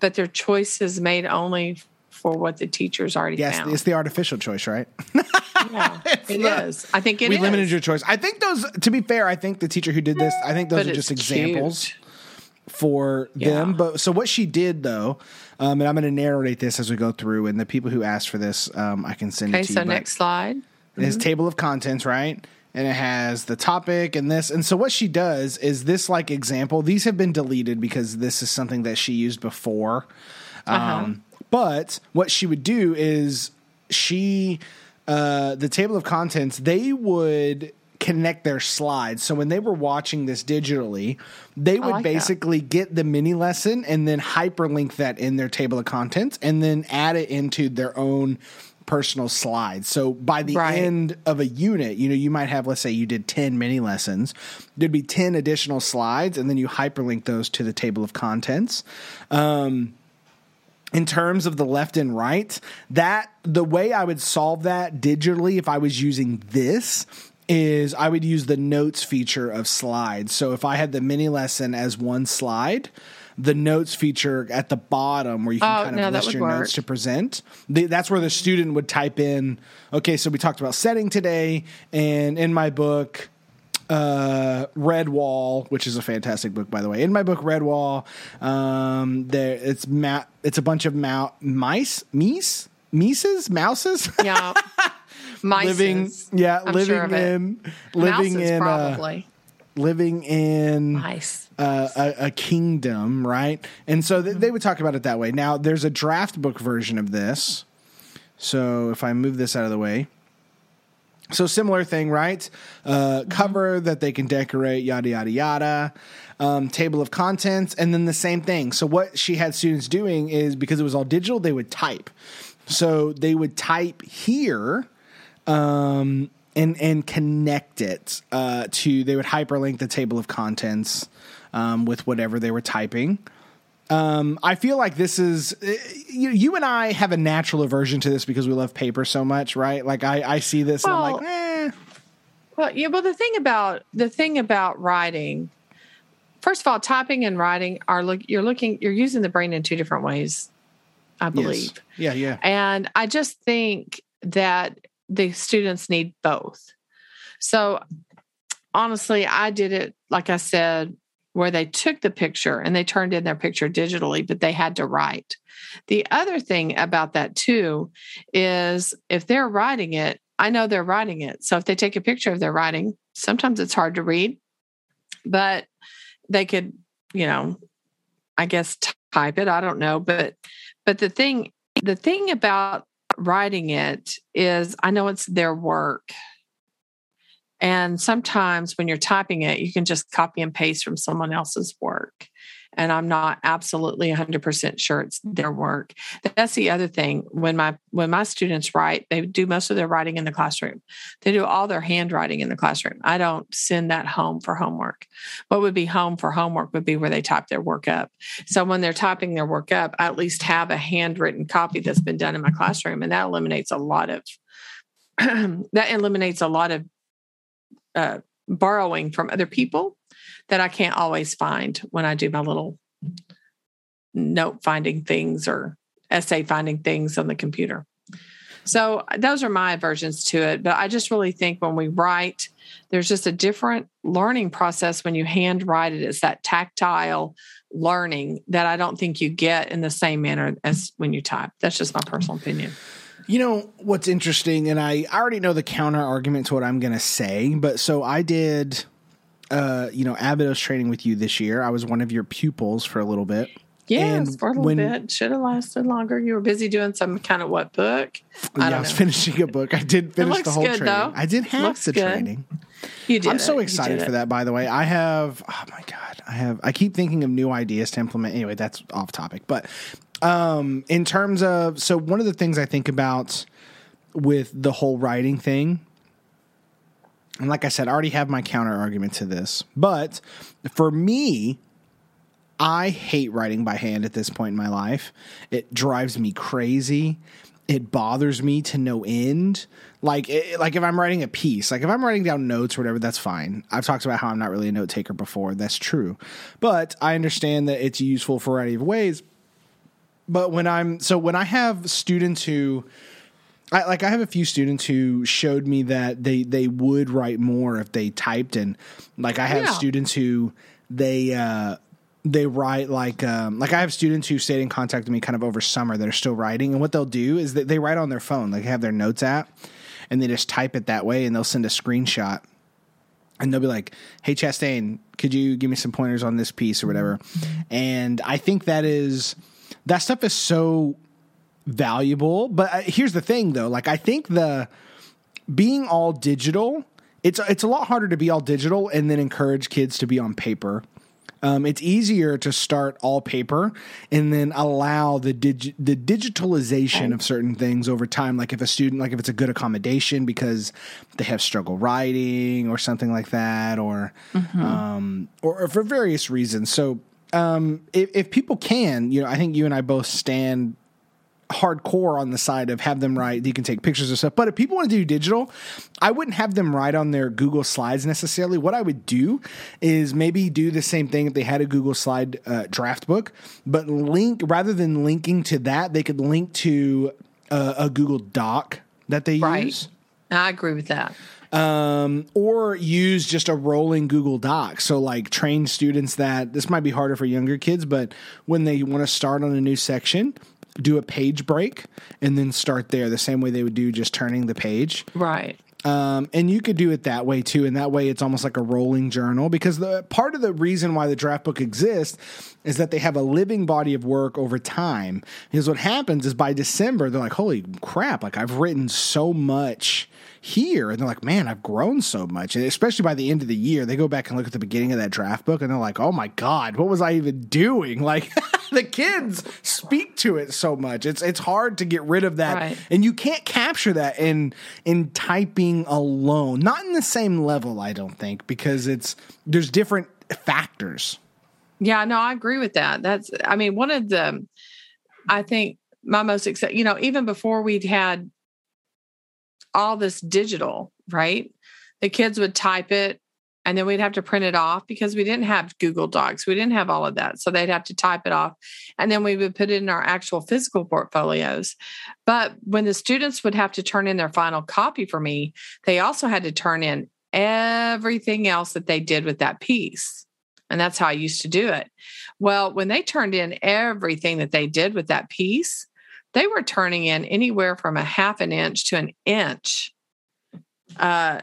but they're choices made only for what the teachers already yes, found. it's the artificial choice, right? [LAUGHS] yeah, [LAUGHS] it is. I think it we is. limited your choice. I think those. To be fair, I think the teacher who did this. I think those but are just examples cute. for yeah. them. But so what she did though, um, and I'm going to narrate this as we go through, and the people who asked for this, um, I can send okay, so you. Next slide mm-hmm. his table of contents, right? And it has the topic and this. And so what she does is this like example. These have been deleted because this is something that she used before. Uh-huh. Um, but what she would do is she uh, the table of contents they would connect their slides. So when they were watching this digitally, they would like basically that. get the mini lesson and then hyperlink that in their table of contents and then add it into their own personal slides. So by the right. end of a unit, you know, you might have, let's say you did 10 mini lessons, there'd be 10 additional slides, and then you hyperlink those to the table of contents. Um, in terms of the left and right, that the way I would solve that digitally if I was using this is I would use the notes feature of slides. So if I had the mini lesson as one slide, the notes feature at the bottom where you can oh, kind of no, list your work. notes to present. The, that's where the student would type in, okay, so we talked about setting today, and in my book, uh, Redwall, which is a fantastic book, by the way. In my book, Redwall, um, there it's ma- it's a bunch of mou- mice, meese, mices, mouses. Yeah. mice. [LAUGHS] living, yeah, I'm living sure in, living Mouses, in, uh, living in Mice. uh, a, a kingdom, right? And so th- they would talk about it that way. Now, there's a draft book version of this. So if I move this out of the way, so similar thing, right? Uh, cover that they can decorate, yada yada yada. Um, table of contents, and then the same thing. So what she had students doing is because it was all digital, they would type. So they would type here, um, and and connect it uh, to. They would hyperlink the table of contents um, with whatever they were typing. Um, I feel like this is uh, you, you and I have a natural aversion to this because we love paper so much, right? Like I, I see this and I'm like, Well, eh. Well, yeah. Well, the thing about the thing about writing, first of all, typing and writing are look. You're looking. You're using the brain in two different ways. I believe. Yes. Yeah, yeah. And I just think that the students need both. So honestly, I did it, like I said, where they took the picture and they turned in their picture digitally, but they had to write. The other thing about that too is if they're writing it, I know they're writing it. So if they take a picture of their writing, sometimes it's hard to read, but they could, you know, I guess type it. I don't know, but but the thing the thing about writing it is I know it's their work. And sometimes when you're typing it, you can just copy and paste from someone else's work. And I'm not absolutely 100% sure it's their work. That's the other thing. When my when my students write, they do most of their writing in the classroom. They do all their handwriting in the classroom. I don't send that home for homework. What would be home for homework would be where they type their work up. So when they're typing their work up, I at least have a handwritten copy that's been done in my classroom, and that eliminates a lot of [CLEARS THROAT] that eliminates a lot of uh, borrowing from other people that I can't always find when I do my little note finding things or essay finding things on the computer. So those are my versions to it. But I just really think when we write, there's just a different learning process when you hand write it. It's that tactile learning that I don't think you get in the same manner as when you type. That's just my personal opinion. You know what's interesting, and I, I already know the counter argument to what I'm going to say, but so I did, uh, you know, Abydos training with you this year. I was one of your pupils for a little bit. Yes, And for a little when- bit. Should have lasted longer. You were busy doing some kind of what book? I yeah, I don't was know. finishing a book. I did finish the whole good, training. though. I did half Looks the good. training. You did. I'm so it. Excited for that. By the way, I have. Oh my god, I have. I keep thinking of new ideas to implement. Anyway, that's off topic. But um, in terms of, so one of the things I think about with the whole writing thing, and like I said, I already have my counter argument to this. But for me, I hate writing by hand at this point in my life. It drives me crazy. It bothers me to no end. Like, it, like if I'm writing a piece, like if I'm writing down notes or whatever, that's fine. I've talked about how I'm not really a note taker before. That's true, but I understand that it's useful for a variety of ways. But when I'm so when I have students who I, like I have a few students who showed me that they they would write more if they typed and like I have Yeah. students who they uh they write like um like I have students who stayed in contact with me kind of over summer that are still writing and what they'll do is that they write on their phone like they have their notes app and they just type it that way and they'll send a screenshot and they'll be like, "Hey Chastain, could you give me some pointers on this piece or whatever?" And I think that is that stuff is so valuable. But uh, here's the thing, though: like I think the being all digital, it's it's a lot harder to be all digital and then encourage kids to be on paper. Um, it's easier to start all paper and then allow the digi- the digitalization of certain things over time. Like if a student, like if it's a good accommodation because they have struggle writing or something like that, or um, or, or for various reasons. So um, if, if people can, you know, I think you and I both stand hardcore on the side of have them write. You can take pictures of stuff, but if people want to do digital, I wouldn't have them write on their Google Slides necessarily. What I would do is maybe do the same thing if they had a Google Slide uh, draft book, but link rather than linking to that, they could link to uh, a Google Doc that they Right. use I agree with that. Um, or use just a rolling Google Doc. So, like, train students that this might be harder for younger kids, but when they want to start on a new section, do a page break and then start there the same way they would do just turning the page. Right. Um, and you could do it that way too. And that way it's almost like a rolling journal because the part of the reason why the draft book exists is that they have a living body of work over time. Because what happens is by December, they're like, holy crap, like I've written so much here. And they're like, man, I've grown so much. And especially by the end of the year, they go back and look at the beginning of that draft book and they're like, oh my God, what was I even doing? [LAUGHS] Like [LAUGHS] the kids speak to it so much. It's it's hard to get rid of that. Right. And you can't capture that in in typing alone. Not in the same level, I don't think, because it's there's different factors. Yeah, no, I agree with that. That's, I mean, one of the, I think my most exciting, you know, even before we'd had all this digital, right? The kids would type it and then we'd have to print it off because we didn't have Google Docs. We didn't have all of that. So they'd have to type it off and then we would put it in our actual physical portfolios. But when the students would have to turn in their final copy for me, they also had to turn in everything else that they did with that piece. And that's how I used to do it. Well, when they turned in everything that they did with that piece, they were turning in anywhere from a half an inch to an inch. Uh,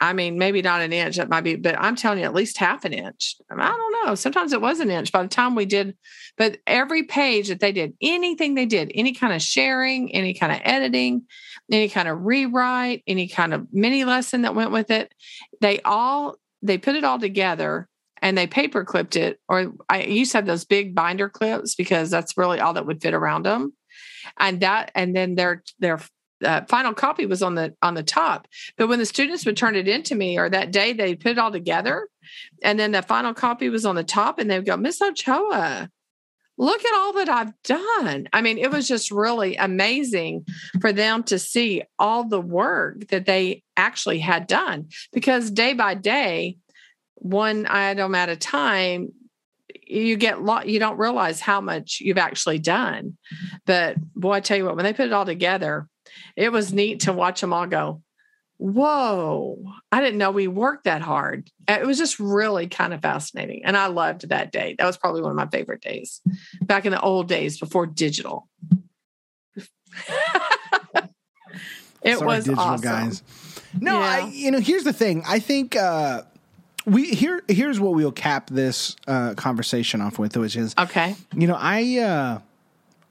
I mean, maybe not an inch, that might be, but I'm telling you, at least half an inch. I, I don't know. Sometimes it was an inch by the time we did, but every page that they did, anything they did, any kind of sharing, any kind of editing, any kind of rewrite, any kind of mini lesson that went with it, they all, they put it all together and they paper clipped it, or I used to have those big binder clips because that's really all that would fit around them. And that, and then their their uh, final copy was on the on the top. But when the students would turn it into me, or that day they put it all together, and then the final copy was on the top, and they would go, Miss Ochoa, look at all that I've done. I mean, it was just really amazing for them to see all the work that they actually had done because day by day, one item at a time, you get lot you don't realize how much you've actually done. But boy, I tell you what, when they put it all together, it was neat to watch them all go, Whoa, I didn't know we worked that hard. It was just really kind of fascinating. And I loved that day. That was probably one of my favorite days back in the old days before digital. [LAUGHS] it Sorry, was digital awesome. guys. No, Yeah. I, you know, here's the thing. I think uh, we here here's what we'll cap this uh, conversation off with, which is Okay. you know, I uh,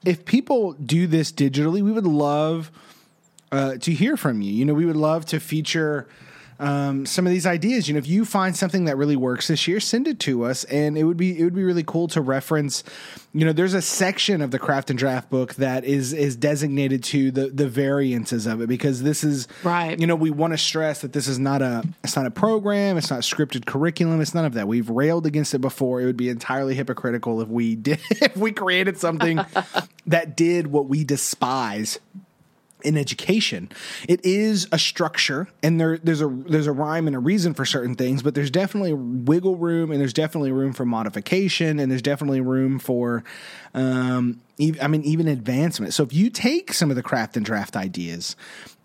if people do this digitally, we would love uh, to hear from you. You know, we would love to feature um, some of these ideas. You know, if you find something that really works this year, send it to us, and it would be it would be really cool to reference. You know, there's a section of the craft and draft book that is is designated to the the variances of it because this is Right. You know, we want to stress that this is not a it's not a program, it's not scripted curriculum, it's none of that. We've railed against it before. It would be entirely hypocritical if we [LAUGHS] did if we created something [LAUGHS] that did what we despise in education. It is a structure and there there's a there's a rhyme and a reason for certain things, but there's definitely wiggle room and there's definitely room for modification and there's definitely room for um I mean even advancement. So if you take some of the craft and draft ideas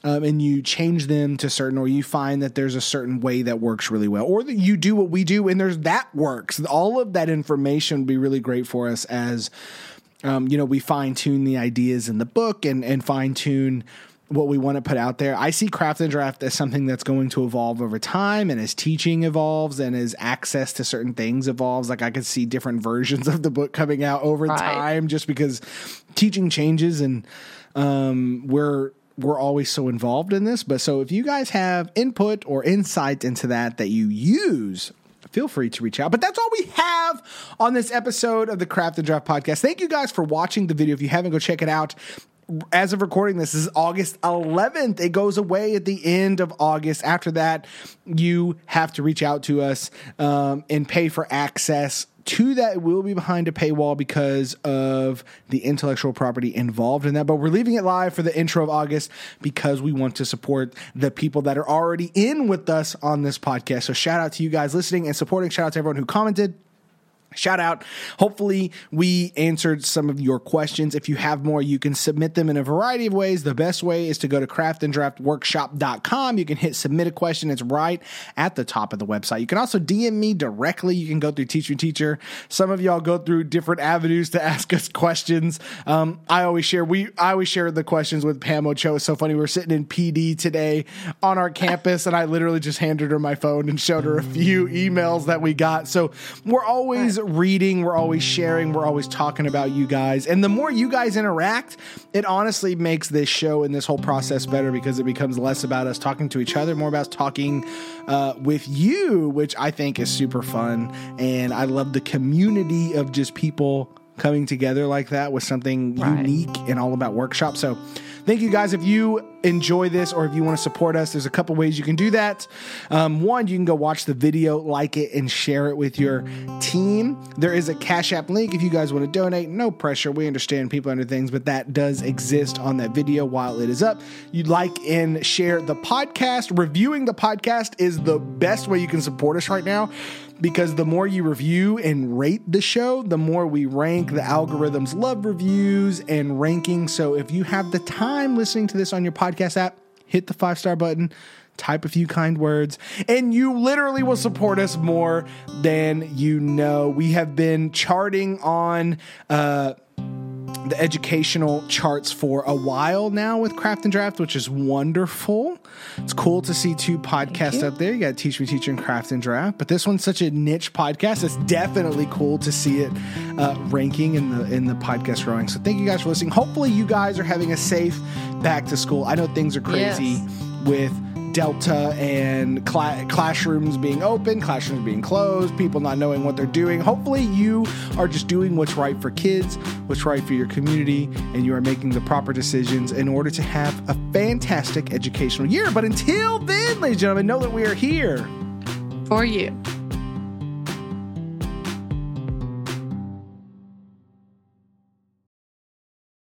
um, and you change them to certain, or you find that there's a certain way that works really well, or that you do what we do and there's that works. All of that information would be really great for us as um, you know, we fine tune the ideas in the book and, and fine tune what we want to put out there. I see craft and draft as something that's going to evolve over time and as teaching evolves and as access to certain things evolves. Like I could see different versions of the book coming out over Right. time just because teaching changes and um, we're we're always so involved in this. But so if you guys have input or insight into that that you use, feel free to reach out. But that's all we have on this episode of the Craft and Draft podcast. Thank you guys for watching the video. If you haven't, go check it out. As of recording this, this is August 11th. It goes away at the end of August. After that, you have to reach out to us um, and pay for access to that will be behind a paywall because of the intellectual property involved in that. But we're leaving it live for the intro of August because we want to support the people that are already in with us on this podcast. So shout out to you guys listening and supporting. Shout out to everyone who commented. Shout out. Hopefully, we answered some of your questions. If you have more, you can submit them in a variety of ways. The best way is to go to craftanddraftworkshop.com. You can hit submit a question. It's right at the top of the website. You can also DM me directly. You can go through Teach Me Teacher. Some of y'all go through different avenues to [LAUGHS] ask us questions. Um, I always share we I always share the questions with Pam Ochoa. It's so funny. We are sitting in PD today on our campus, and I literally just handed her my phone and showed her a few emails that we got. So we're always reading, we're always sharing, we're always talking about you guys. And the more you guys interact, it honestly makes this show and this whole process better because it becomes less about us talking to each other, more about talking uh, with you, which I think is super fun. And I love the community of just people coming together like that with something right. unique and all about workshops. So, Thank you guys. If you enjoy this or if you want to support us, there's a couple ways you can do that. Um, one, you can go watch the video, like it, and share it with your team. There is a Cash App link if you guys want to donate. No pressure. We understand people under things, but that does exist on that video while it is up. You'd like and share the podcast. Reviewing the podcast is the best way you can support us right now because the more you review and rate the show, the more we rank. The algorithms love reviews and ranking. So if you have the time listening to this on your podcast app, hit the five star button, type a few kind words, and you literally will support us more than you know. We have been charting on, uh, the educational charts for a while now with Craft and Draft, which is wonderful. It's cool to see two podcasts up there. You got Teach Me Teacher and Craft and Draft, but this one's such a niche podcast. It's definitely cool to see it uh, ranking in the in the podcast growing. So thank you guys for listening. Hopefully, you guys are having a safe back to school. I know things are crazy yes. with Delta and cl- classrooms being open, classrooms being closed, people not knowing what they're doing. Hopefully, you are just doing what's right for kids, what's right for your community, and you are making the proper decisions in order to have a fantastic educational year. But until then, ladies and gentlemen, know that we are here for you.